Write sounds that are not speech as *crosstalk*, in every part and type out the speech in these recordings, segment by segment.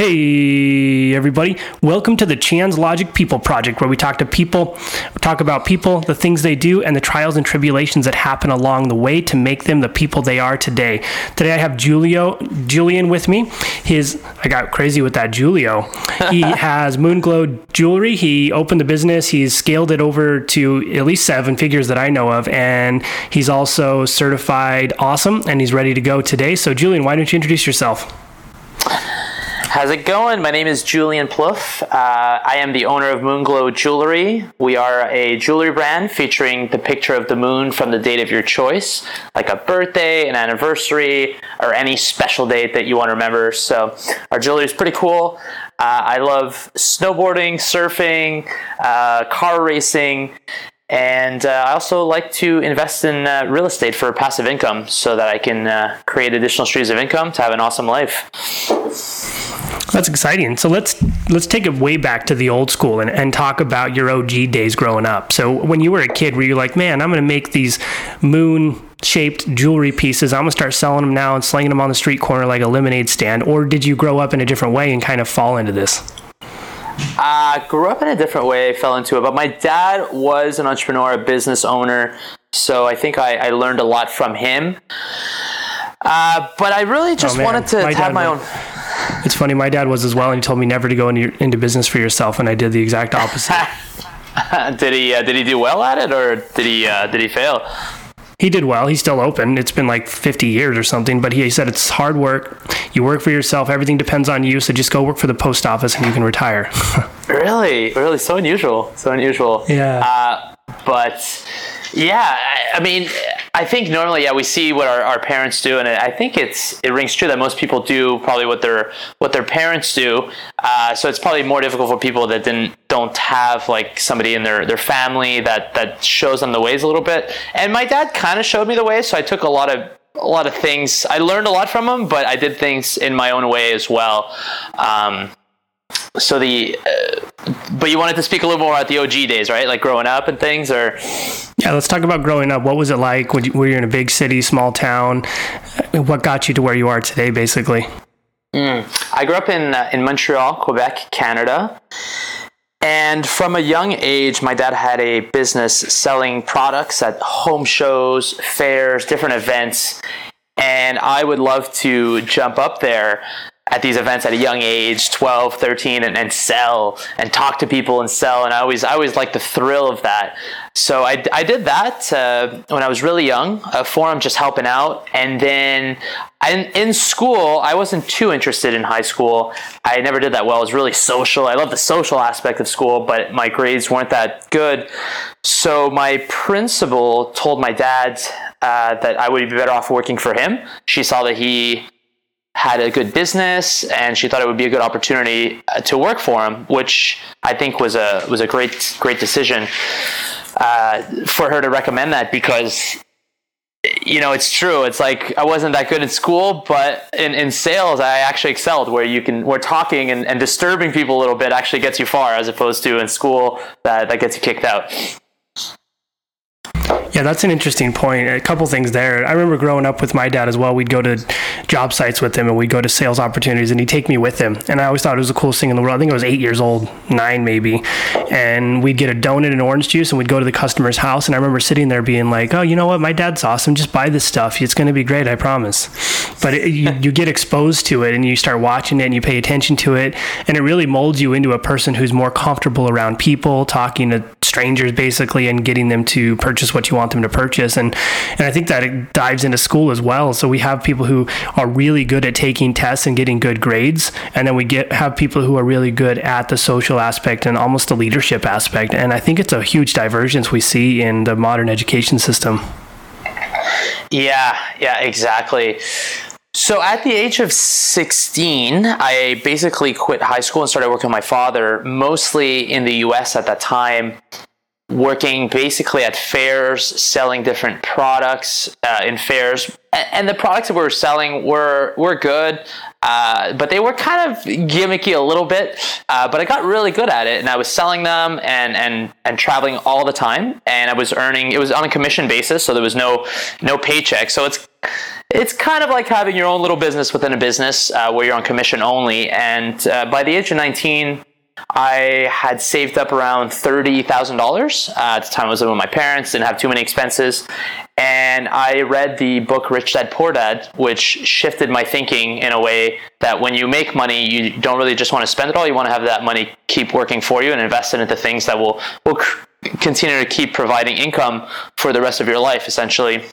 Hey, everybody. Welcome to the Chan's Logic People Project, where we talk to people, talk about people, the things they do, and the trials and tribulations that happen along the way to make them the people they are today. Today I have Julio, Julien with me. His, I got crazy with that Julio. He *laughs* has Moonglow Jewelry. He opened the business. He's scaled it over to at least seven figures that I know of, and he's also certified awesome, and he's ready to go today. So, Julien, why don't you introduce yourself? How's it going? My name is Julien Plouffe. Uh, I am the owner of Moonglow Jewelry. We are a jewelry brand featuring the picture of the moon from the date of your choice, like a birthday, an anniversary, or any special date that you want to remember. So our jewelry is pretty cool. Uh, I love snowboarding, surfing, uh, car racing, and uh, I also like to invest in uh, real estate for passive income so that I can uh, create additional streams of income to have an awesome life. That's exciting. So let's let's take it way back to the old school and, and talk about your OG days growing up. So when you were a kid, were you like, man, I'm going to make these moon shaped jewelry pieces. I'm gonna start selling them now and slinging them on the street corner like a lemonade stand. Or did you grow up in a different way and kind of fall into this? I uh, grew up in a different way, fell into it. But my dad was an entrepreneur, a business owner. So I think I, I learned a lot from him. Uh, but I really just oh, wanted to, my have my own. It's funny. My dad was as well, and he told me never to go into, into business for yourself, and I did the exact opposite. *laughs* did he? Uh, did he do well at it, or did he? Uh, did he fail? He did well. He's still open. It's been like 50 years or something, but he said it's hard work. You work for yourself. Everything depends on you. So just go work for the post office and you can retire. *laughs* really, really, so unusual. So unusual. Yeah. Uh, but yeah, I mean, I think normally, yeah, we see what our, our parents do, and I think it's it rings true that most people do probably what their what their parents do. Uh, so it's probably more difficult for people that didn't don't have like somebody in their their family that that shows them the ways a little bit. And my dad kind of showed me the ways, so I took a lot of a lot of things. I learned a lot from him, but I did things in my own way as well. Um, so the uh, but you wanted to speak a little more about the OG days, right? Like growing up and things, or yeah, let's talk about growing up. What was it like? Were you in a big city, small town? What got you to where you are today, basically? Mm. I grew up in uh, in Montreal, Quebec, Canada. And from a young age, my dad had a business selling products at home shows, fairs, different events. And I would love to jump up there at these events at a young age 12 13 and, and sell and talk to people and sell. And i always i always like the thrill of that. So i, I did that uh, when i was really young a forum just helping out. And then in school i wasn't too interested in high school. I never did that well. I was really social. I love the social aspect of school but my grades weren't that good. So my principal told my dad uh, that i would be better off working for him. She saw that he had a good business and she thought it would be a good opportunity uh, to work for him, which I think was a was a great great decision uh, for her to recommend that because you know it's true. It's like i wasn't that good in school but in, in sales i actually excelled where you can where talking and, and disturbing people a little bit actually gets you far as opposed to in school that, that gets you kicked out yeah, that's an interesting point. A couple things there. I remember growing up with my dad as well. We'd go to job sites with him and we'd go to sales opportunities and he'd take me with him. And I always thought it was the coolest thing in the world. I think I was eight years old, nine maybe. And we'd get a donut and orange juice and we'd go to the customer's house. And I remember sitting there being like, oh, you know what? My dad's awesome. Just buy this stuff. It's going to be great. I promise. But it, you, you get exposed to it and you start watching it and you pay attention to it. And it really molds you into a person who's more comfortable around people, talking to strangers basically and getting them to purchase what you want them to purchase. And and I think that it dives into school as well. So we have people who are really good at taking tests and getting good grades. And then we get have people who are really good at the social aspect and almost the leadership aspect. And I think it's a huge divergence we see in the modern education system. Yeah yeah exactly. So at the age of 16, I basically quit high school and started working with my father, mostly in the US at that time, working basically at fairs, selling different products uh, in fairs. And the products that we were selling were, were good, uh, but they were kind of gimmicky a little bit. Uh, but I got really good at it, and I was selling them and, and, and traveling all the time. And I was earning, it was on a commission basis, so there was no, no paycheck. So it's it's kind of like having your own little business within a business uh, where you're on commission only. And uh, by the age of 19, I had saved up around thirty thousand uh, dollars. At the time, I was living with my parents, didn't have too many expenses, and I read the book Rich Dad Poor Dad, which shifted my thinking in a way that when you make money, you don't really just want to spend it all. You want to have that money keep working for you and invest it into things that will will continue to keep providing income for the rest of your life, essentially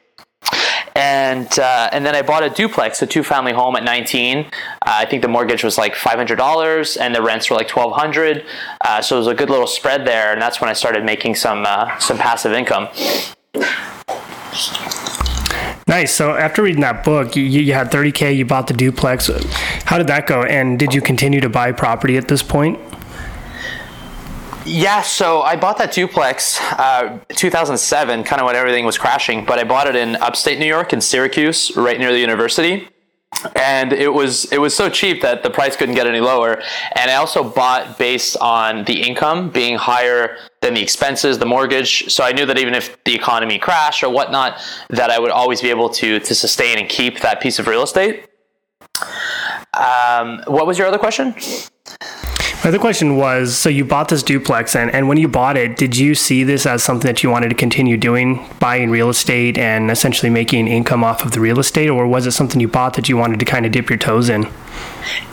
and uh, and then I bought a duplex, a two family home at 19. Uh, I think the mortgage was like $500, and the rents were like 1,200. Uh, so it was a good little spread there, and that's when I started making some uh, some passive income. Nice. So after reading that book, you, you had 30k. You bought the duplex. How did that go? And did you continue to buy property at this point? Yeah, so I bought that duplex uh, 2007, kind of when everything was crashing, but I bought it in upstate New York in Syracuse, right near the university. And it was it was so cheap that the price couldn't get any lower. And I also bought based on the income being higher than the expenses, the mortgage. So I knew that even if the economy crashed or whatnot, that I would always be able to to sustain and keep that piece of real estate. Um, what was your other question? My other question was so you bought this duplex, and, and when you bought it, did you see this as something that you wanted to continue doing, buying real estate and essentially making income off of the real estate, or was it something you bought that you wanted to kind of dip your toes in?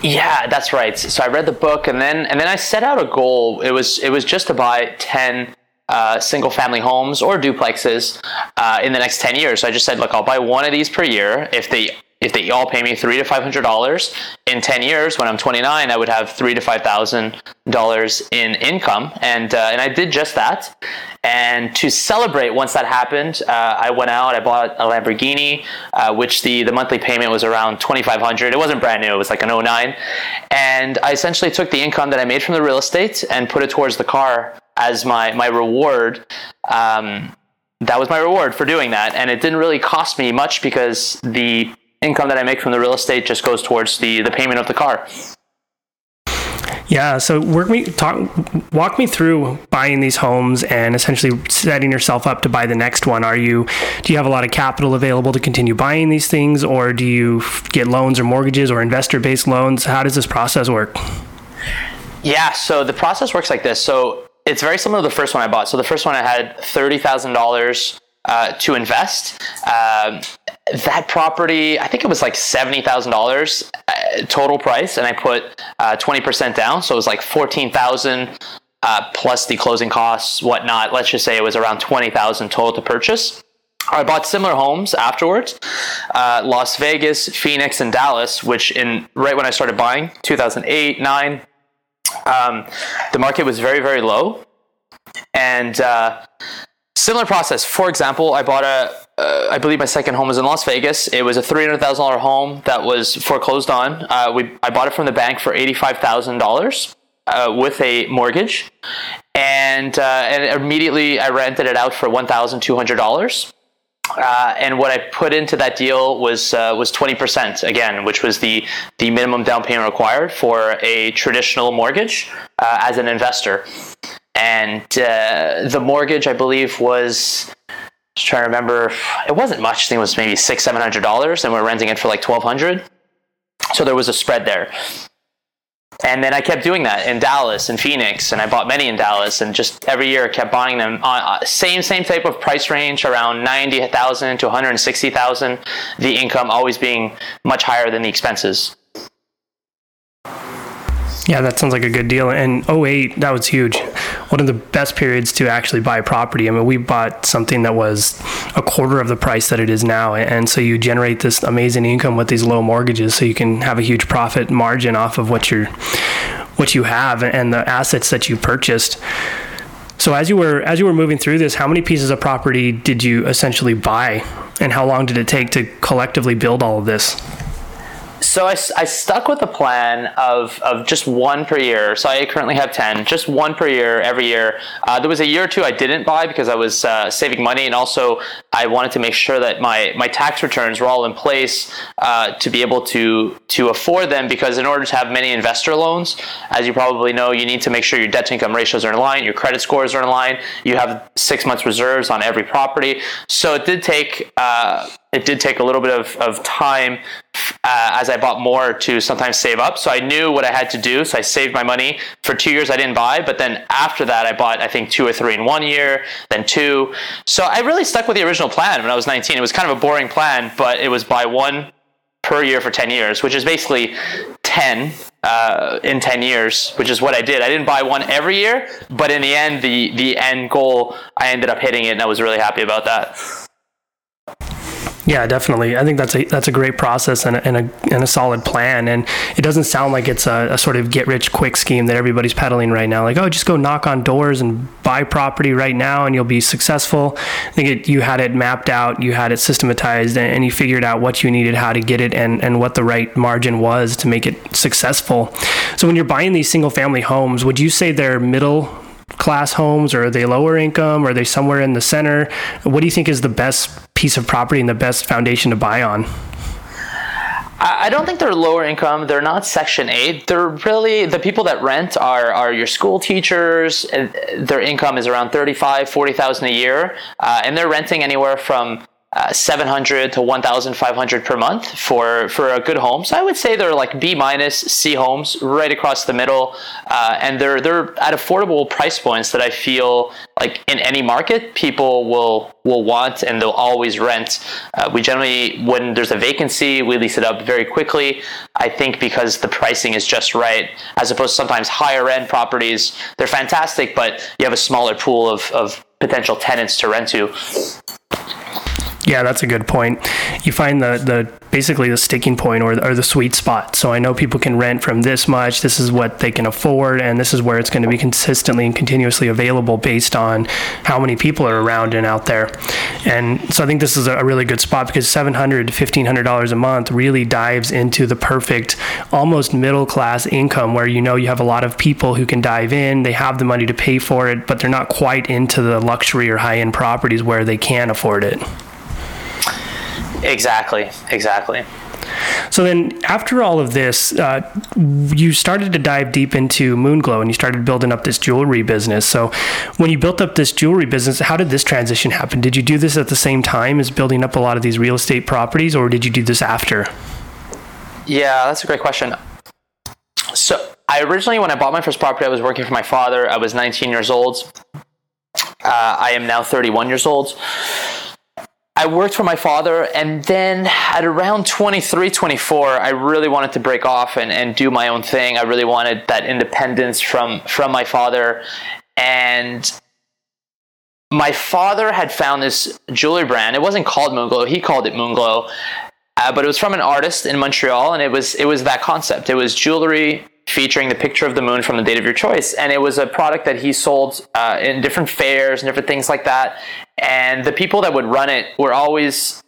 Yeah, that's right. So I read the book, and then and then I set out a goal. It was it was just to buy ten uh, single family homes or duplexes uh, in the next 10 years. So I just said, look, I'll buy one of these per year. If they if they all pay me three to five hundred dollars in ten years, when I'm 29, I would have three to five thousand dollars in income, and uh, and I did just that. And to celebrate, once that happened, uh, I went out. I bought a Lamborghini, uh, which the the monthly payment was around 2,500. It wasn't brand new. It was like an 09. And I essentially took the income that I made from the real estate and put it towards the car as my my reward. Um, that was my reward for doing that, and it didn't really cost me much because the income that I make from the real estate just goes towards the the payment of the car. Yeah, so work me talk walk me through buying these homes and essentially setting yourself up to buy the next one. Are you do you have a lot of capital available to continue buying these things or do you get loans or mortgages or investor-based loans? How does this process work? Yeah, so the process works like this. So it's very similar to the first one I bought. So the first one I had $30,000 uh, to invest. Um, that property, I think it was like seventy thousand uh, dollars total price, and I put uh, twenty uh, percent down, so it was like fourteen thousand uh, plus the closing costs, whatnot. Let's just say it was around twenty thousand total to purchase. I bought similar homes afterwards, uh, Las Vegas, Phoenix, and Dallas, which in right when I started buying, 2008, 9, um, the market was very, very low. And uh, Similar process. For example, I bought a, uh, I believe my second home was in Las Vegas. It was a three hundred thousand dollar home that was foreclosed on. Uh, we I bought it from the bank for eighty five thousand uh, dollars with a mortgage, and uh, and immediately I rented it out for one thousand two hundred dollars. Uh, and what I put into that deal was uh, was twenty percent again, which was the the minimum down payment required for a traditional mortgage as an investor and uh, the mortgage I believe was was trying to remember it wasn't much. I think it was maybe six seven hundred dollars and we're renting it for like twelve hundred. So there was a spread there. And then I kept doing that in Dallas and Phoenix and I bought many in Dallas and just every year kept buying them. On uh, same same type of price range around 90,000 to 160,000 the income always being much higher than the expenses yeah, that sounds like a good deal. And 08, that was huge. One of the best periods to actually buy property. I mean, we bought something that was a quarter of the price that it is now. And so you generate this amazing income with these low mortgages so you can have a huge profit margin off of what you're what you have and the assets that you purchased. So as you were as you were moving through this, how many pieces of property did you essentially buy and how long did it take to collectively build all of this? So I, I stuck with a plan of, of just one per year. So I currently have 10, just one per year every year. Uh, there was a year or two I didn't buy because I was uh, saving money and also I wanted to make sure that my, my tax returns were all in place uh, to be able to, to afford them because in order to have many investor loans, as you probably know, you need to make sure your debt to income ratios are in line, your credit scores are in line, you have six months reserves on every property. So it did take uh, it did take a little bit of, of time uh, as I bought more to sometimes save up. So I knew what I had to do. So I saved my money. For two years, I didn't buy. But then after that, I bought, I think, two or three in one year, then two. So I really stuck with the original plan when I was 19. It was kind of a boring plan, but it was buy one per year for 10 years, which is basically 10 uh, in 10 years, which is what I did. I didn't buy one every year, but in the end, the, the end goal, I ended up hitting it, and I was really happy about that. Yeah, definitely. I think that's a that's a great process and a, and a, and a solid plan. And it doesn't sound like it's a, a, sort of get rich quick scheme that everybody's peddling right now. Like, oh, just go knock on doors and buy property right now, and you'll be successful. I think it, you had it mapped out, you had it systematized, and, and you figured out what you needed, how to get it, and and what the right margin was to make it successful. So when you're buying these single family homes, would you say they're middle class homes or are they lower income or are they somewhere in the center what do you think is the best piece of property and the best foundation to buy on? I don't think they're lower income. They're not Section 8. They're really the people that rent are, are your school teachers. Their income is around 35, 40,000 a year. Uh, and they're renting anywhere from uh, 700 to 1,500 per month for, for a good home. So I would say they're like B minus C homes right across the middle. Uh, and they're, they're at affordable price points that I feel like in any market people will, will want and they'll always rent. Uh, we generally, when there's a vacancy, we lease it up very quickly. I think because the pricing is just right, as opposed to sometimes higher end properties. They're fantastic, but you have a smaller pool of, of potential tenants to rent to. Yeah, that's a good point. You find the, the basically the sticking point or, or the sweet spot. So I know people can rent from this much, this is what they can afford, and this is where it's going to be consistently and continuously available based on how many people are around and out there. And so I think this is a really good spot because 700 to $1,500 a month really dives into the perfect, almost middle class income where you know you have a lot of people who can dive in, they have the money to pay for it, but they're not quite into the luxury or high end properties where they can afford it. Exactly, exactly. So then, after all of this, uh, you started to dive deep into Moonglow and you started building up this jewelry business. So, when you built up this jewelry business, how did this transition happen? Did you do this at the same time as building up a lot of these real estate properties, or did you do this after? Yeah, that's a great question. So, I originally, when I bought my first property, I was working for my father. I was 19 years old. Uh, I am now 31 years old. I worked for my father, and then at around 23, 24, I really wanted to break off and, and do my own thing. I really wanted that independence from, from my father. And my father had found this jewelry brand. It wasn't called Moonglow, he called it Moonglow. Uh, but it was from an artist in Montreal, and it was it was that concept. It was jewelry featuring the picture of the moon from the date of your choice. And it was a product that he sold uh, in different fairs and different things like that. And the people that would run it were always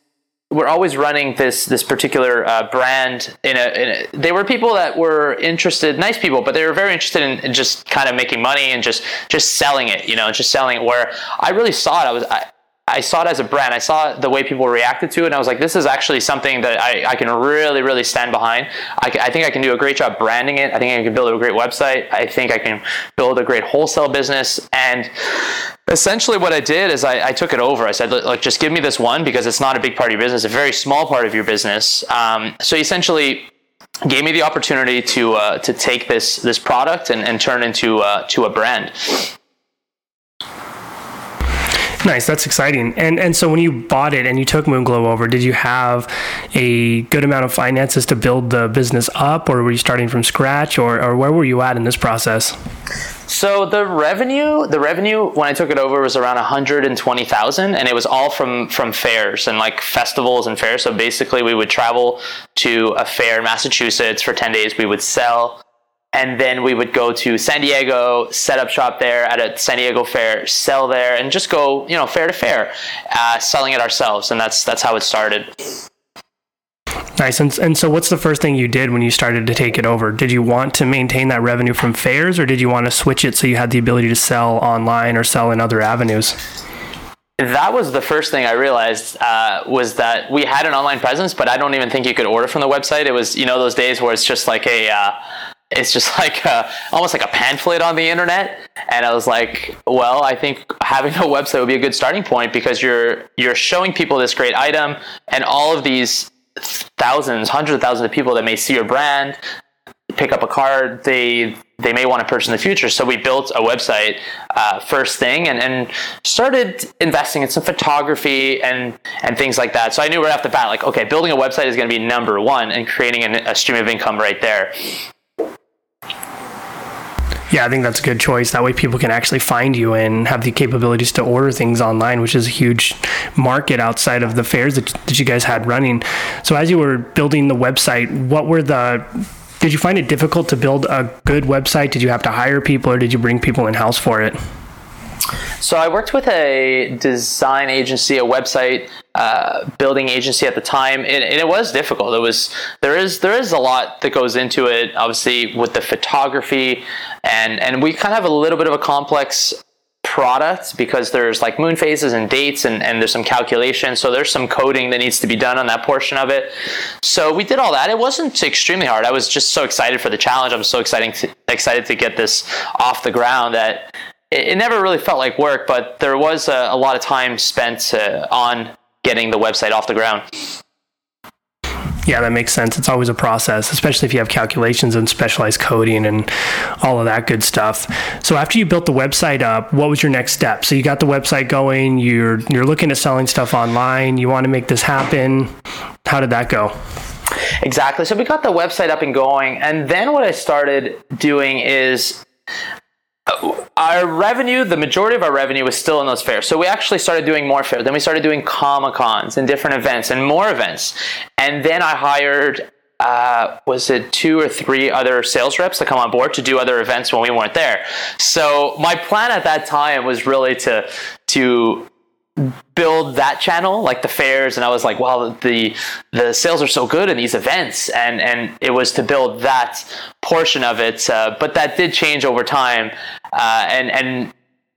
were always running this this particular uh, brand in a, in a, they were people that were interested nice people but they were very interested in, in, just kind of making money and just just selling it you know just selling it where i really saw it i was I, I saw it as a brand. I saw the way people reacted to it, and I was like, this is actually something that I, I can really, really stand behind. I, I, think I can do a great job branding it. I think I can build a great website. I think I can build a great wholesale business. And essentially, what I did is I, I took it over. I said, like, just give me this one because it's not a big part of your business, a very small part of your business. Um, so essentially, gave me the opportunity to uh, to take this this product and, and turn into uh, to a brand. Nice, that's exciting. And and so when you bought it and you took Moonglow over, did you have a good amount of finances to build the business up, or were you starting from scratch, or or where were you at in this process? So the revenue, the revenue when I took it over was around 120,000 and it was all from from fairs and like festivals and fairs. So basically we would travel to a fair in Massachusetts for 10 days. We would sell and then we would go to San Diego, set up shop there at a San Diego fair, sell there, and just go, you know, fair to fair, uh, selling it ourselves, and that's that's how it started. Nice. And, and so, what's the first thing you did when you started to take it over? Did you want to maintain that revenue from fairs, or did you want to switch it so you had the ability to sell online or sell in other avenues? That was the first thing I realized uh, was that we had an online presence, but I don't even think you could order from the website. It was you know those days where it's just like a uh, it's just *laughs* like a, almost like a pamphlet on the internet. And i was like well i think having a *laughs* website would be a good starting point because you're you're showing people this great item and all of these thousands hundreds of thousands of people that may see your brand pick up a card they they may want to purchase in the future. So we built a website uh, first thing and, and started investing in some photography and and things like that. So i knew right off the bat like okay building a website is going to be number one and creating an, a stream of income right there yeah, I think that's a good choice. That way, people can actually find you and have the capabilities to order things online, which is a huge market outside of the fairs that, that you guys had running. So, as you were building the website, what were the did you find it difficult to build a good website? Did you have to hire people, or did you bring people in house for it? So I worked with a design agency, a website uh, building agency at the time, and, and, it was difficult. It was there is there is a lot that goes into it. Obviously, with the photography, and and we kind of have a little bit of a complex product because there's like moon phases and dates and, and there's some calculation. So there's some coding that needs to be done on that portion of it. So we did all that. It wasn't extremely hard. I was just so excited for the challenge. I'm so exciting to, excited to get this off the ground that it, it never really felt like work, but there was a, a lot of time spent uh, on getting the website off the ground. Yeah, that makes sense. It's always a process, especially if you have calculations and specialized coding and all of that good stuff. So after you built the website up, what was your next step? So you got the website going, you're you're looking at selling stuff online, you want to make this happen. How did that go? Exactly. So we got the website up and going, and then what I started doing is our revenue, the majority of our revenue was still in those fairs. So we actually started doing more fairs. Then we started doing Comic Cons and different events and more events. And then I hired, uh, was it two or three other sales reps to come on board to do other events when we weren't there. So my plan at that time was really to, to build that channel like the fairs and i was like wow the the sales are so good in these events and and it was to build that portion of it uh, but that did change over time uh, and and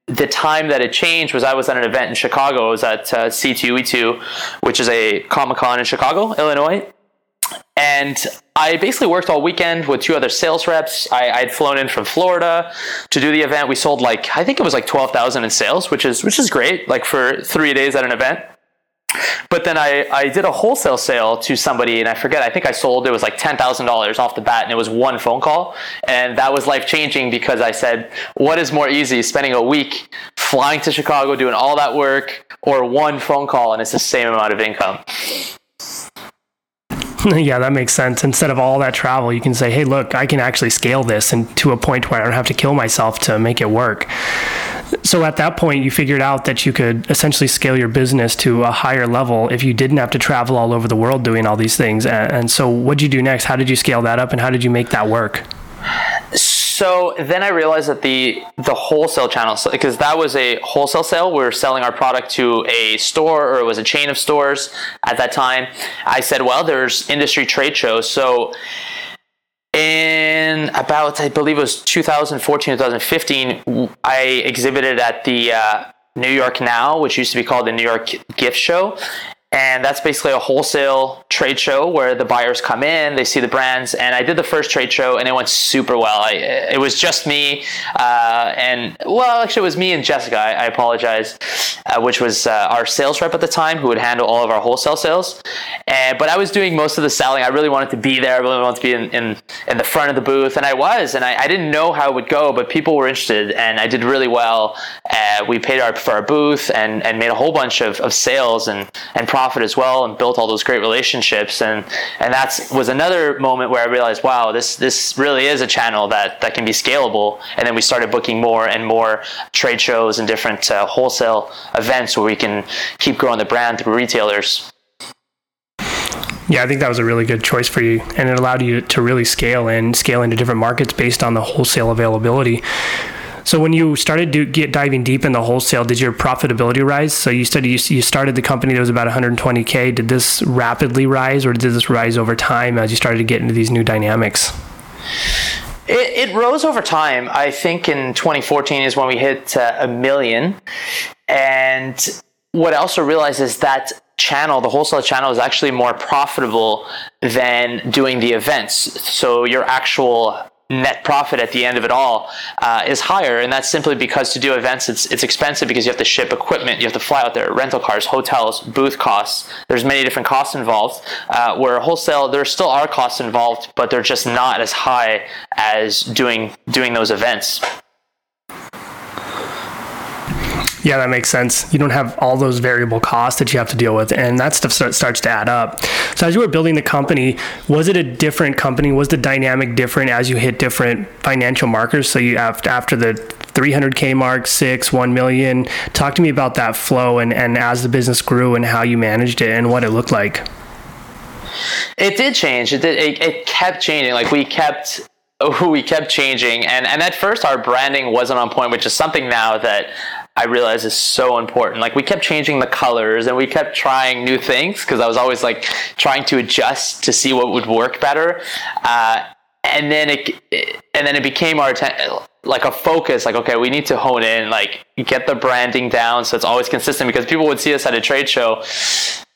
the time that it changed was I was at an event in Chicago. I was at uh, C2E2, which is a Comic Con in Chicago, Illinois. And I basically worked all weekend with two other sales reps. I, I'd flown in from Florida to do the event. We sold like I think it was like twelve thousand in sales, which is which is great, like for three days at an event. But then I, I did a wholesale sale to somebody, and I forget, I think I sold it was like $10,000 off the bat, and it was one phone call. And that was life changing because I said, What is more easy, spending a week flying to Chicago, doing all that work, or one phone call, and it's the same amount of income? *laughs* yeah, that makes sense. Instead of all that travel, you can say, hey, look, I can actually scale this and to a point where I don't have to kill myself to make it work. So at that point, you figured out that you could essentially scale your business to a higher level if you didn't have to travel all over the world doing all these things. And, so, what did you do next? How did you scale that up and how did you make that work? So then I realized that the the wholesale channel, because that was a wholesale sale, we were selling our product to a store or it was a chain of stores at that time. I said, well, there's industry trade shows, so in about I believe it was 2014 2015 I exhibited at the uh, New York Now which used to be called the New York Gift Show and that's basically a wholesale trade show where the buyers come in, they see the brands, and I did the first trade show, and it went super well. I, it was just me, uh, and well, actually, it was me and Jessica. I, I apologize, uh, which was uh, our sales rep at the time, who would handle all of our wholesale sales. And but I was doing most of the selling. I really wanted to be there. I really wanted to be in in, in the front of the booth, and I was, and I, I didn't know how it would go, but people were interested, and I did really well. Uh, we paid our for our booth and and made a whole bunch of, of sales and and profit as well and built all those great relationships. And and that was another moment where I realized wow this this really is a channel that that can be scalable. And then we started booking more and more trade shows and different uh, wholesale events where we can keep growing the brand through retailers. Yeah, I think that was a really good choice for you, and it allowed you to really scale and scale into different markets based on the wholesale availability. So when you started to get diving deep in the wholesale, did your profitability rise? So you said you, started the company that was about 120k. Did this rapidly rise, or did this rise over time as you started to get into these new dynamics? It, it rose over time. I think in 2014 is when we hit uh, a million, and what I also realized is that channel, the wholesale channel, is actually more profitable than doing the events. So your actual net profit at the end of it all uh, is higher, and that's simply because to do events, it's it's expensive because you have to ship equipment, you have to fly out there, rental cars, hotels, booth costs. There's many different costs involved. Uh, where wholesale, there still are costs involved, but they're just not as high as doing doing those events. Yeah, that makes sense. You don't have all those variable costs that you have to deal with, and that stuff start, starts to add up. So, as you were building the company, was it a different company? Was the dynamic different as you hit different financial markers? So, you after the 300k mark, six, one million. Talk to me about that flow and and as the business grew and how you managed it and what it looked like. It did change. It did. It, it kept changing. Like we kept *laughs* we kept changing and and at first our branding wasn't on point which is something now that I realized is so important. Like we kept changing the colors and we kept trying new things because I was always like trying to adjust to see what would work better. Uh, and then it, and then it became our like a focus. Like okay, we need to hone in, like get the branding down so it's always consistent. Because people would see us at a trade show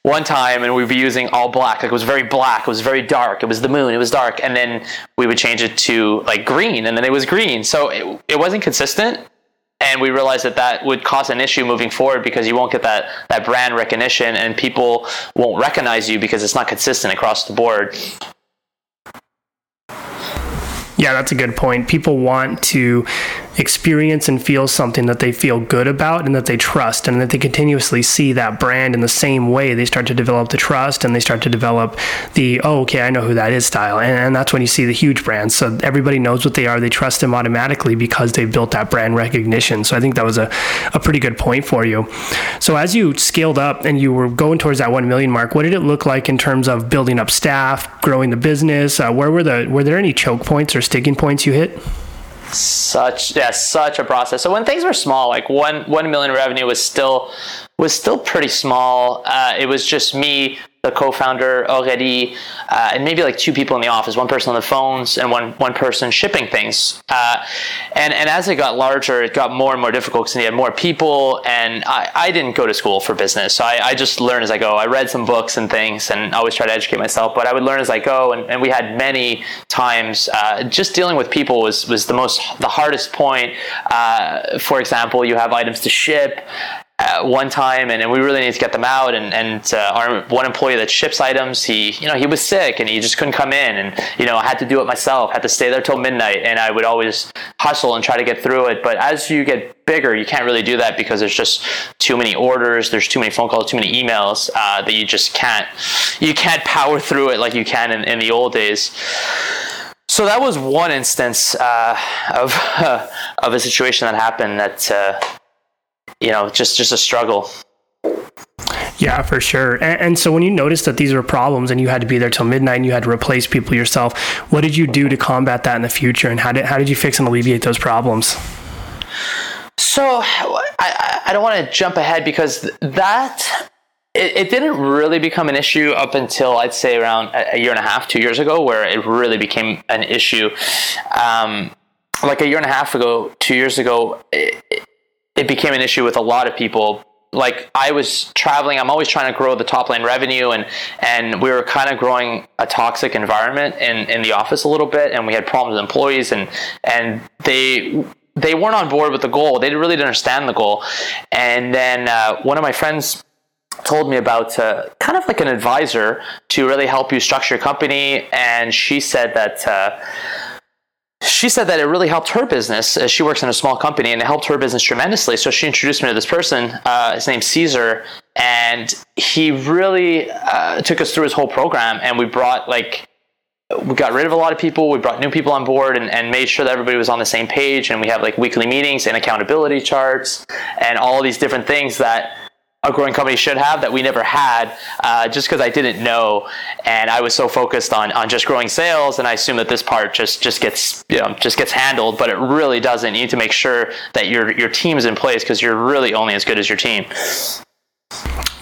one time and we'd be using all black like it was very black it was very dark it was the moon it was dark and then we would change it to like green and then it was green so it, it wasn't consistent and we realized that that would cause an issue moving forward because you won't get that that brand recognition and people won't recognize you because it's not consistent across the board. Yeah that's a good point. People want to experience and feel something that they feel good about and that they trust and that they continuously see that brand in the same way they start to develop the trust and they start to develop the oh okay i know who that is style. And, and that's when you see the huge brands so everybody knows what they are. They trust them automatically because they've built that brand recognition. So i think that was a, a pretty good point for you. So as you scaled up and you were going towards that 1 million mark what did it look like in terms of building up staff growing the business? Uh, where were the were there any choke points or sticking points you hit such yeah such a process. So when things were small like one one million revenue was still was still pretty small uh, it was just me the co-founder already, uh, and maybe like two people in the office, one person on the phones and one one person shipping things. Uh, and and as it got larger, it got more and more difficult because you had more people. And I, I didn't go to school for business, so I, I just learned as I go. I read some books and things, and always try to educate myself. But I would learn as I go, and, and we had many times uh, just dealing with people was was the most the hardest point. Uh, for example, you have items to ship one time, and, and, we really need to get them out. And, and uh, our one employee that ships items, he you know he was sick and he just couldn't come in, and you know I had to do it myself. Had to stay there till midnight, and I would always hustle and try to get through it. But as you get bigger, you can't really do that because there's just too many orders, there's too many phone calls, too many emails uh, that you just can't you can't power through it like you can in, in the old days. So that was one instance uh, of *laughs* of a situation that happened that uh, you know, just just a struggle. Yeah, for sure. And, and, so when you noticed that these were problems and you had to be there till midnight and you had to replace people yourself, what did you do to combat that in the future? And how did, how did you fix and alleviate those problems? So I, I don't want to jump ahead because that it, it, didn't really become an issue up until I'd say around a year and a half, two years ago, where it really became an issue. Um, like a year and a half ago, two years ago, it, it became an issue with a lot of people like I was traveling, I'm always trying to grow the top line revenue and and we were kind of growing a toxic environment in, in the office a little bit and we had problems with employees and and they they weren't on board with the goal. They really didn't understand the goal. And then uh, one of my friends told me about uh, kind of like an advisor to really help you structure your company. And she said that uh, she said that it really helped her business. Uh, she works in a small company and it helped her business tremendously. So she introduced me to this person. Uh, his name's Caesar. And he really uh, took us through his whole program. And we brought, like, we got rid of a lot of people. We brought new people on board and, and made sure that everybody was on the same page. And we have, like, weekly meetings and accountability charts and all these different things that a growing company should have that we never had uh, just because I didn't know. And I was so focused on on just growing sales and I assume that this part just just gets you know just gets handled but it really doesn't. You need to make sure that your your team's in place because you're really only as good as your team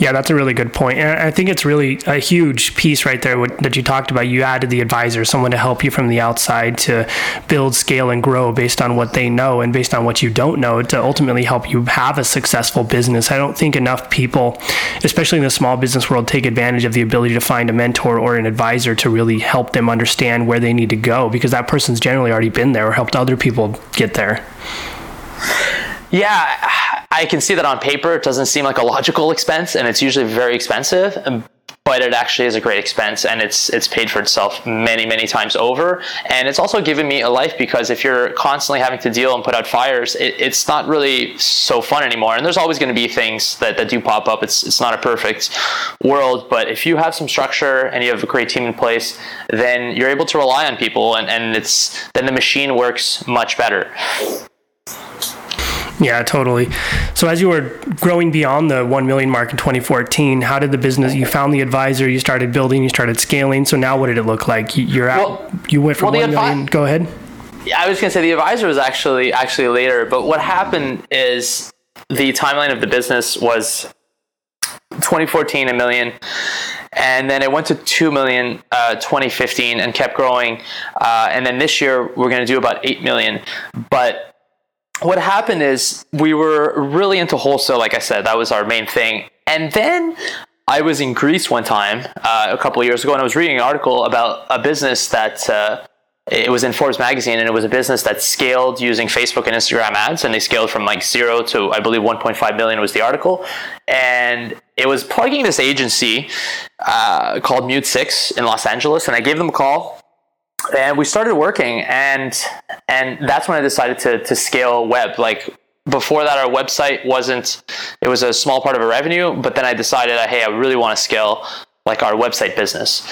yeah, that's a really good point. And I think it's really a huge piece right there that you talked about. You added the advisor, someone to help you from the outside to build, scale, and grow based on what they know and based on what you don't know to ultimately help you have a successful business. I don't think enough people, especially in the small business world, take advantage of the ability to find a mentor or an advisor to really help them understand where they need to go because that person's generally already been there or helped other people get there. Yeah, I can see that on paper. It doesn't seem like a logical expense, and it's usually very expensive. But it actually is a great expense, and it's it's paid for itself many many times over. And it's also given me a life because if you're constantly having to deal and put out fires, it, it's not really so fun anymore. And there's always going to be things that, that do pop up. It's it's not a perfect world, but if you have some structure and you have a great team in place, then you're able to rely on people, and, and it's then the machine works much better. Yeah, totally. So as you were growing beyond the 1 million mark in 2014, how did the business you found the advisor, you started building, you started scaling. So now what did it look like? You're at well, you went from well, 1 million. Advi- go ahead. I was going to say the advisor was actually actually later, but what happened is the timeline of the business was 2014 a million and then it went to 2 million uh, 2015 and kept growing uh, and then this year we're going to do about 8 million but what happened is we were really into wholesale, like I said, that was our main thing. And then I was in Greece one time uh, a couple of years ago, and I was reading an article about a business that uh, it was in Forbes magazine, and it was a business that scaled using Facebook and Instagram ads, and they scaled from like zero to I believe 1.5 million was the article, and it was plugging this agency uh, called MuteSix in Los Angeles, and I gave them a call and we started working and and that's when i decided to to scale web. Like before that our website wasn't it was a small part of our revenue but then i decided hey i really want to scale like our website business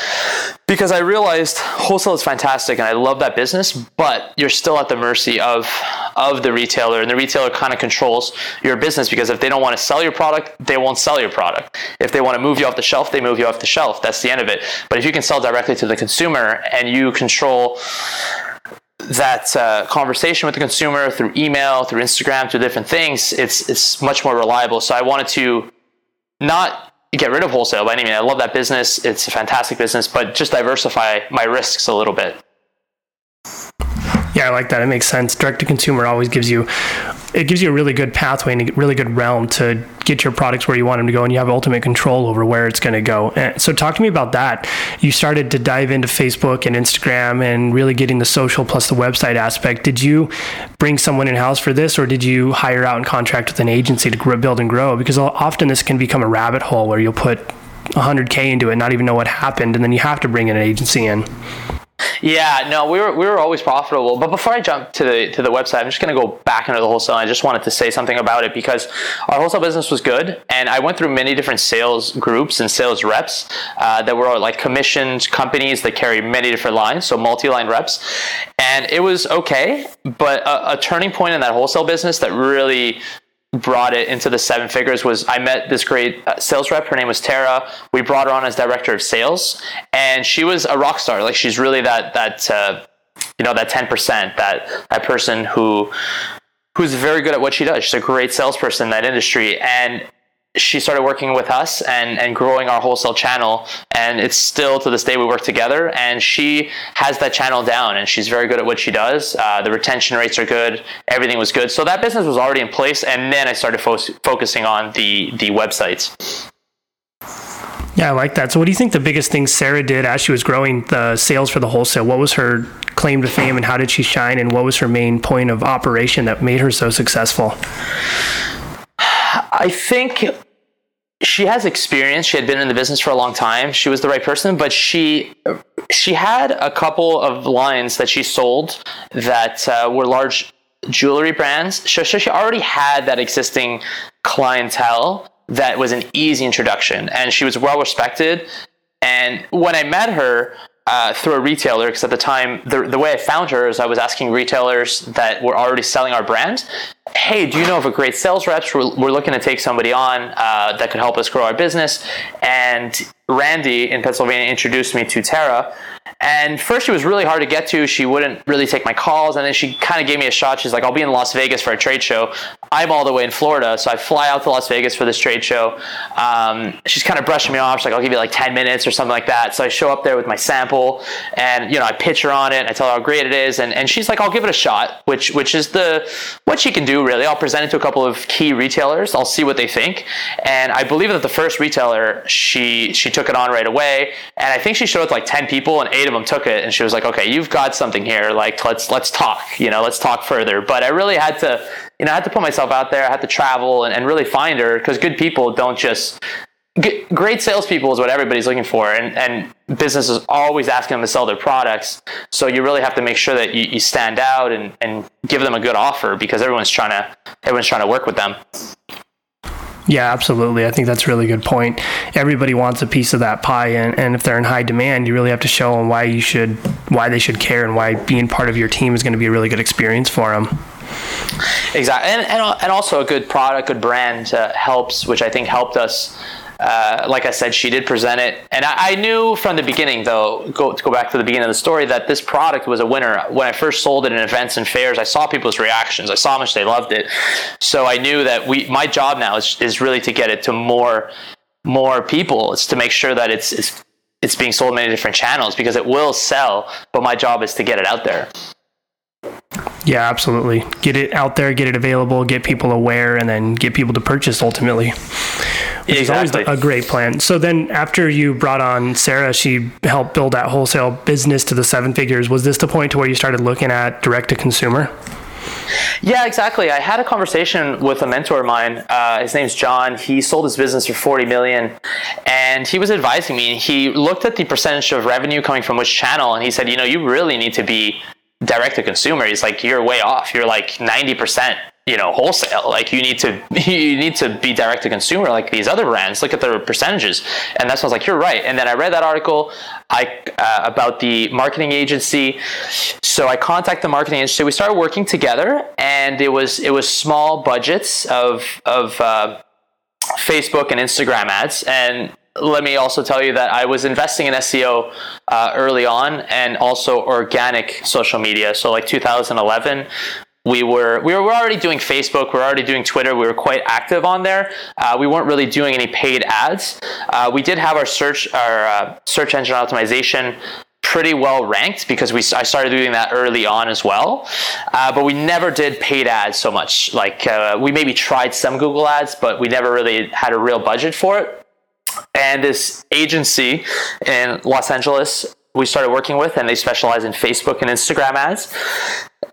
because I realized wholesale is fantastic and I love that business, but you're still at the mercy of of the retailer and the retailer kind of controls your business because if they don't want to sell your product, they won't sell your product. If they want to move you off the shelf, they move you off the shelf. That's the end of it. But if you can sell directly to the consumer and you control that uh, conversation with the consumer through email, through Instagram, through different things, it's it's much more reliable. So I wanted to not get rid of wholesale by any means. I love that business. It's a fantastic business, but just diversify my risks a little bit. Yeah, I like that. It makes sense. Direct to consumer always gives you it gives you a really good pathway and a really good realm to get your products where you want them to go and you have ultimate control over where it's going to go. And so talk to me about that. You started to dive into Facebook and Instagram and really getting the social plus the website aspect. Did you bring someone in house for this or did you hire out and contract with an agency to build and grow? Because often this can become a rabbit hole where you'll put 100k into it, not even know what happened and then you have to bring in an agency in. Yeah, no, we were we were always profitable. But before I jump to the to the website, I'm just going to go back into the wholesale. I just wanted to say something about it because our wholesale business was good, and I went through many different sales groups and sales reps uh, that were like commissioned companies that carry many different lines, so multi-line reps, and it was okay. But a, a turning point in that wholesale business that really brought it into the seven figures was I met this great uh, sales rep. Her name was Tara. We brought her on as director of sales, and she was a rock star. Like she's really that that uh, you know that ten percent that that person who who's very good at what she does. She's a great salesperson in that industry, and she started working with us and, and growing our wholesale channel and it's still to this day we work together and she has that channel down and she's very good at what she does uh, the retention rates are good everything was good so that business was already in place and then i started fo- focusing on the the websites yeah, I like that. So, what do you think the biggest thing Sarah did as she was growing the sales for the wholesale? What was her claim to fame and how did she shine? And what was her main point of operation that made her so successful? I think she has experience. She had been in the business for a long time. She was the right person, but she she had a couple of lines that she sold that uh, were large jewelry brands. So, so she already had that existing clientele that was an easy introduction, and she was well respected. And when I met her, uh, through a retailer because at the time the, the way I found her is I was asking retailers that were already selling our brand, hey, do you know of a great sales reps? We're, we're looking to take somebody on uh, that could help us grow our business. And Randy in Pennsylvania introduced me to Tara. And first, she was really hard to get to. She wouldn't really take my calls. And then she kind of gave me a shot. She's like, I'll be in Las Vegas for a trade show. I'm all the way in Florida. So I fly out to Las Vegas for this trade show. Um, she's kind of brushing me off. She's like, I'll give you like 10 minutes or something like that. So I show up there with my sample and, you know, I pitch her on it. I tell her how great it is. And, and she's like, I'll give it a shot, which, which is the, what she can do really. I'll present it to a couple of key retailers. I'll see what they think. And I believe that the first retailer, she, she took it on right away. And I think she showed it to like 10 people and eight of them took it. And she was like, okay, you've got something here. Like, let's, let's talk, you know, let's talk further. But I really had to, you know, I had to put myself out there. I had to travel and, and really find her because good people don't just great salespeople is what everybody's looking for, and, and businesses always asking them to sell their products. So you really have to make sure that you, you stand out and, and give them a good offer because everyone's trying to everyone's trying to work with them. Yeah, absolutely. I think that's a really good point. Everybody wants a piece of that pie, and, and if they're in high demand, you really have to show them why you should, why they should care, and why being part of your team is going to be a really good experience for them. Exactly, and, and, and also a good product, good brand uh, helps, which I think helped us. Uh, like I said, she did present it, and I, I, knew from the beginning, though, go, to go back to the beginning of the story, that this product was a winner. When I first sold it in events and fairs, I saw people's reactions. I saw how much they loved it, so I knew that we. My job now is, is really to get it to more more people. It's to make sure that it's, it's it's being sold in many different channels because it will sell. But my job is to get it out there. Yeah, absolutely. Get it out there, get it available, get people aware, and then get people to purchase ultimately. Which exactly. is always a great plan. So then, after you brought on Sarah, she helped build that wholesale business to the seven figures. Was this the point to where you started looking at direct to consumer? Yeah, exactly. I had a conversation with a mentor of mine. Uh, his name's John. He sold his business for 40 million and he was advising me. He looked at the percentage of revenue coming from which channel and he said, you know, you really need to be direct to consumer is like you're way off. You're like 90% you know wholesale. Like you need to *laughs* you need to be direct to consumer like these other brands. Look at their percentages. And that's why i was like you're right. And then i read that article i uh, about the marketing agency. So i contacted the marketing agency. We started working together and it was it was small budgets of of uh, facebook and instagram ads. And let me also tell you that I was investing in SEO uh, early on and also organic social media. So like 2011, we were we were already doing Facebook, we were already doing Twitter. We were quite active on there. Uh, we weren't really doing any paid ads. Uh, we did have our search our uh, search engine optimization pretty well ranked because we I started doing that early on as well. Uh, but we never did paid ads so much. Like uh, we maybe tried some Google ads, but we never really had a real budget for it and this agency in Los Angeles we started working with, and they specialize in Facebook and Instagram ads.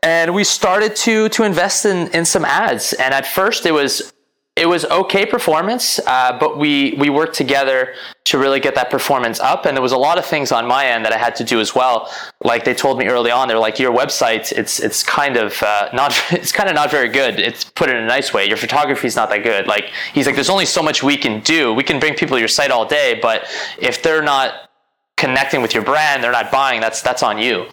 And we started to to invest in in some ads. And at first, it was it was okay performance, uh, but we we worked together to really get that performance up. And there was a lot of things on my end that I had to do as well. Like they told me early on, they're like, your website, it's it's kind of uh, not *laughs* it's kind of not very good. It's put in a nice way. Your photography is not that good. Like he's like, there's only so much we can do. We can bring people to your site all day, but if they're not connecting with your brand, they're not buying. That's that's on you.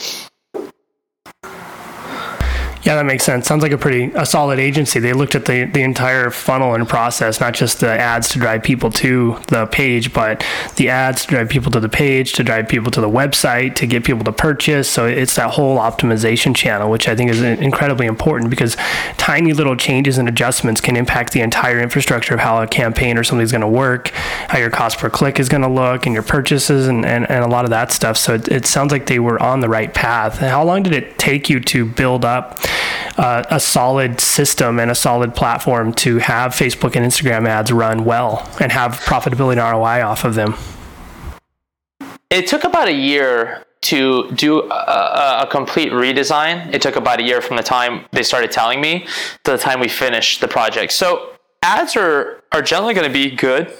Yeah, that makes sense. Sounds like a pretty a solid agency. They looked at the, the entire funnel and process, not just the ads to drive people to the page, but the ads to drive people to the page, to drive people to the website, to get people to purchase. So it's that whole optimization channel, which I think is incredibly important because tiny little changes and adjustments can impact the entire infrastructure of how a campaign or something's going to work, how your cost per click is going to look, and your purchases, and, and, and a lot of that stuff. So it, it sounds like they were on the right path. How long did it take you to build up? Uh, a solid system and a solid platform to have Facebook and Instagram ads run well and have profitability and ROI off of them? It took about a year to do a, a, complete redesign. It took about a year from the time they started telling me to the time we finished the project. So ads are are generally going to be good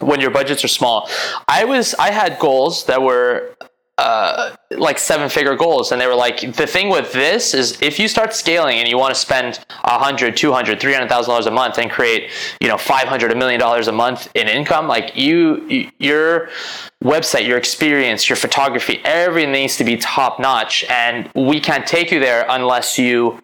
when your budgets are small. I was I had goals that were uh, like seven figure goals and they were like the thing with this is if you start scaling and you want to spend 100 200 300000 dollars a month and create you know 500 a million dollars a month in income like you your website your experience your photography everything needs to be top notch and we can't take you there unless you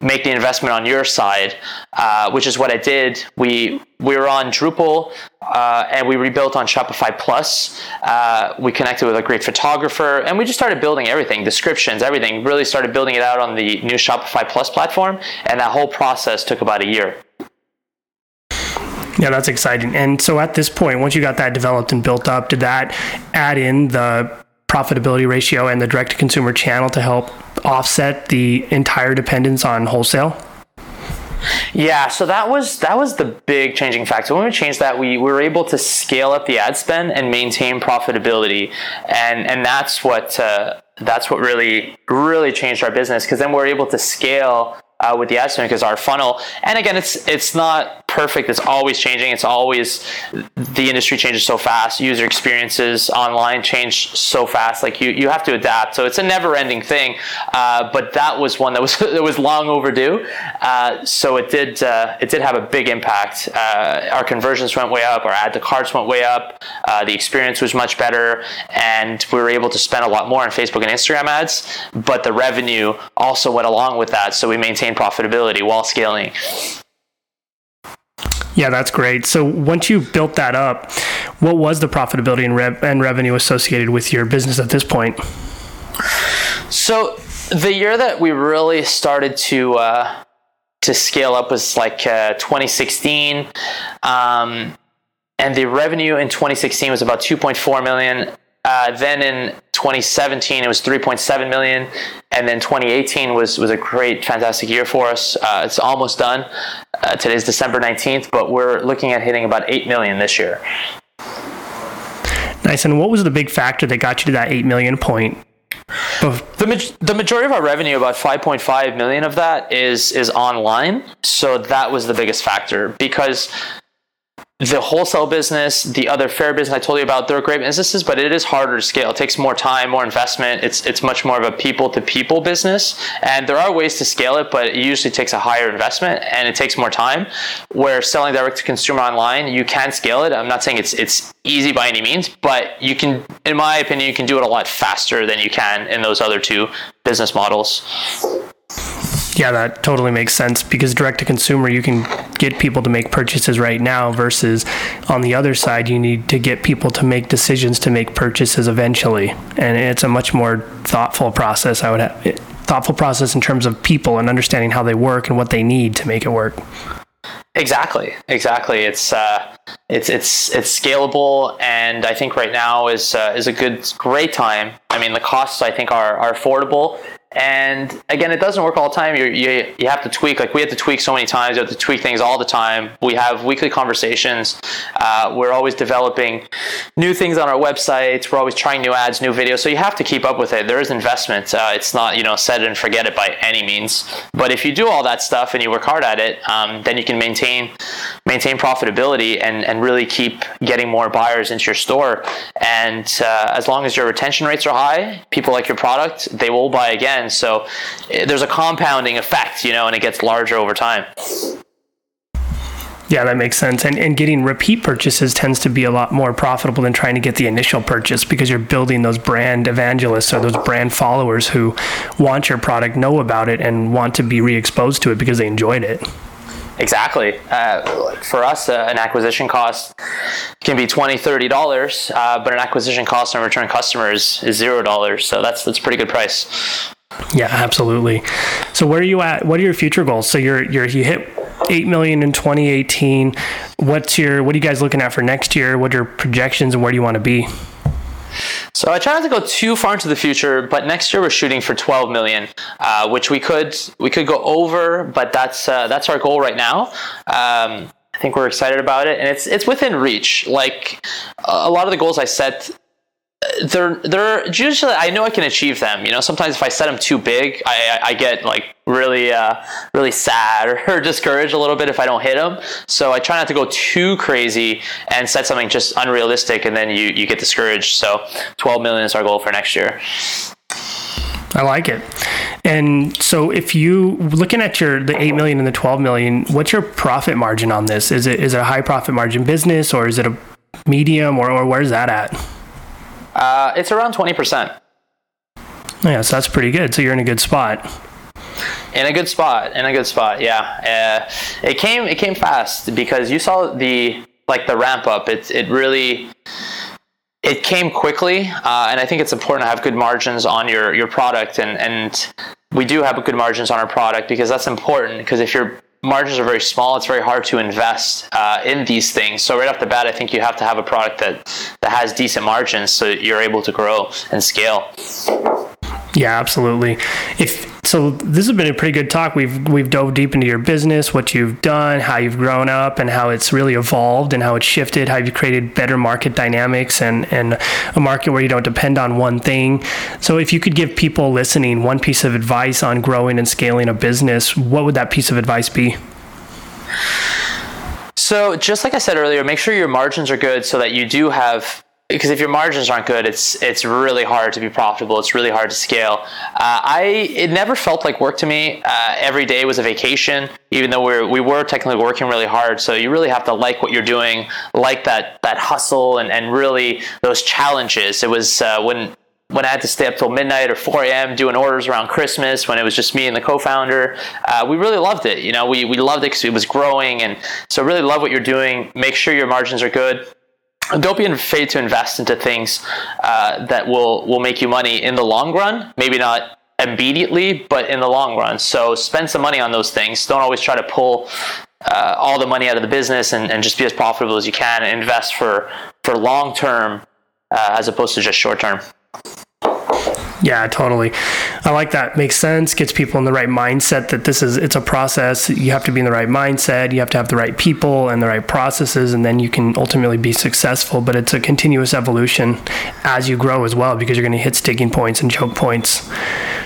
make the investment on your side, uh, which is what I did. We we were on Drupal uh, and we rebuilt on Shopify Plus. Uh, we connected with a great photographer and we just started building everything, descriptions, everything. Really started building it out on the new Shopify Plus platform, and that whole process took about a year. Yeah, that's exciting. And so at this point, once you got that developed and built up, did that add in the profitability ratio and the direct to consumer channel to help offset the entire dependence on wholesale? Yeah, so that was that was the big changing factor. When we changed that, we, we were able to scale up the ad spend and maintain profitability, and and that's what uh, that's what really really changed our business because then we're able to scale uh, with the ad spend because our funnel and again it's it's not perfect. It's always changing. It's always the industry changes so fast. User experiences online change so fast. Like you you have to adapt. So it's a never ending thing. Uh, but that was one that was *laughs* that was long overdue. Uh, so it did uh, it did have a big impact. Uh, our conversions went way up. Our add to carts went way up. Uh, the experience was much better. And we were able to spend a lot more on Facebook and Instagram ads. But the revenue also went along with that. So we maintained profitability while scaling yeah, that's great. So once you built that up, what was the profitability and, and revenue associated with your business at this point? So the year that we really started to uh, to scale up was like uh, 2016, um, and the revenue in 2016 was about 2.4 million. Uh, then in 2017 it was 3.7 million, and then 2018 was was a great, fantastic year for us. Uh, it's almost done. Uh, today's December 19th, but we're looking at hitting about 8 million this year. Nice. And what was the big factor that got you to that 8 million point? The, the majority of our revenue, about 5.5 million of that, is is online. So that was the biggest factor because the wholesale business, the other fair business I told you about, they're great businesses, but it is harder to scale. It takes more time, more investment. It's it's much more of a people to people business, and there are ways to scale it, but it usually takes a higher investment and it takes more time. Where selling direct to consumer online, you can scale it. I'm not saying it's it's easy by any means, but you can, in my opinion, you can do it a lot faster than you can in those other two business models. Yeah, that totally makes sense because direct to consumer, you can get people to make purchases right now versus on the other side, you need to get people to make decisions to make purchases eventually. And it's a much more thoughtful process, I would have. Thoughtful process in terms of people and understanding how they work and what they need to make it work. Exactly, exactly. It's uh, it's it's it's scalable, and I think right now is uh, is a good great time. I mean, the costs I think are are affordable, and again, it doesn't work all the time. You, you, you have to tweak. Like we have to tweak so many times. You have to tweak things all the time. We have weekly conversations. Uh, we're always developing new things on our websites. We're always trying new ads, new videos. So you have to keep up with it. There is investment. Uh, it's not you know set it and forget it by any means. But if you do all that stuff and you work hard at it, um, then you can maintain maintain profitability and and really keep getting more buyers into your store. And uh, as long as your retention rates are high, people like your product, they will buy again again. So eh, there's a compounding effect, you know, and it gets larger over time. Yeah, that makes sense. And, and getting repeat purchases tends to be a lot more profitable than trying to get the initial purchase because you're building those brand evangelists or those brand followers who want your product, know about it, and want to be re exposed to it because they enjoyed it. Exactly. Uh, for us, uh, an acquisition cost can be $20, $30, uh, but an acquisition cost on return customers is $0. So that's, that's a pretty good price. Yeah, absolutely. So where are you at? What are your future goals? So you're you're you hit eight million in 2018. What's your what are you guys looking at for next year? What are your projections and where do you want to be? So I try not to go too far into the future, but next year we're shooting for 12 million, uh, which we could we could go over, but that's uh, that's our goal right now. Um, I think we're excited about it, and it's it's within reach. Like a lot of the goals I set they're they're usually I know I can achieve them. You know, sometimes if I set them too big, I I, get like really uh, really sad or, *laughs* or, discouraged a little bit if I don't hit them. So I try not to go too crazy and set something just unrealistic, and then you you get discouraged. So 12 million is our goal for next year. I like it. And so if you looking at your the 8 million and the 12 million, what's your profit margin on this? Is it is it a high profit margin business or is it a medium or, or where's that at? Uh, it's around 20%. Yeah, so that's pretty good. So you're in a good spot. In a good spot. In a good spot. Yeah. Uh, it came it came fast because you saw the like the ramp up. It it really it came quickly, uh, and I think it's important to have good margins on your your product, and and we do have good margins on our product because that's important. Because if your margins are very small, it's very hard to invest uh, in these things. So right off the bat, I think you have to have a product that that has decent margins, so you're able to grow and scale. Yeah, absolutely. If so, this has been a pretty good talk. We've we've dove deep into your business, what you've done, how you've grown up, and how it's really evolved, and how it's shifted. How you've created better market dynamics and and a market where you don't depend on one thing. So, if you could give people listening one piece of advice on growing and scaling a business, what would that piece of advice be? So, just like I said earlier, make sure your margins are good so that you do have because if your margins aren't good, it's it's really hard to be profitable. It's really hard to scale. Uh, I it never felt like work to me. Uh, every day was a vacation, even though we are we were technically working really hard. So you really have to like what you're doing, like that that hustle, and and really those challenges. It was uh, when when I had to stay up till midnight or 4 a.m. doing orders around Christmas, when it was just me and the co-founder, uh, we really loved it. You know, we we loved it because it was growing, and so really love what you're doing. Make sure your margins are good don't be afraid to invest into things uh, that will will make you money in the long run. Maybe not immediately, but in the long run. So spend some money on those things. Don't always try to pull uh, all the money out of the business and, and just be as profitable as you can and invest for for long term uh, as opposed to just short term. Yeah, totally. I like that. Makes sense. Gets people in the right mindset that this is it's a process. You have to be in the right mindset. You have to have the right people and the right processes, and then you can ultimately be successful. But it's a continuous evolution as you grow as well, because you're going to hit sticking points and choke points.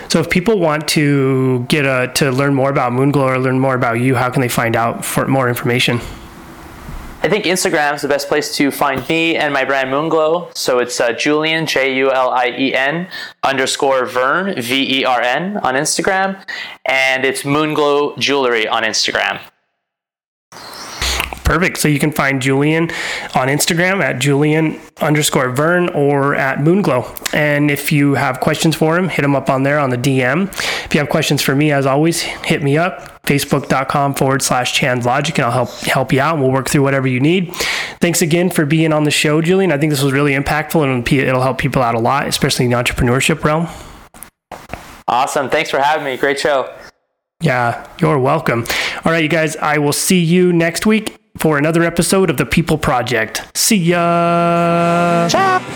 So if people want to get a to learn more about Moonglow or learn more about you, how can they find out for more information? I think Instagram is the best place to find me and my brand Moonglow. So it's uh, Julien, J U L I E N, underscore Vern, V E R N, on Instagram. And it's Moonglow Jewelry on Instagram. Perfect. So you can find Julien on Instagram at Julien underscore Vern or at Moonglow. And if you have questions for him, hit him up on there on the DM. If you have questions for me, as always, hit me up, facebook.com forward slash Chan's Logic, and I'll help help you out and we'll work through whatever you need. Thanks again for being on the show, Julien. I think this was really impactful and it'll help people out a lot, especially in the entrepreneurship realm. Awesome. Thanks for having me. Great show. Yeah, you're welcome. All right, you guys, I will see you next week for another episode of The People Project. See ya! Ciao!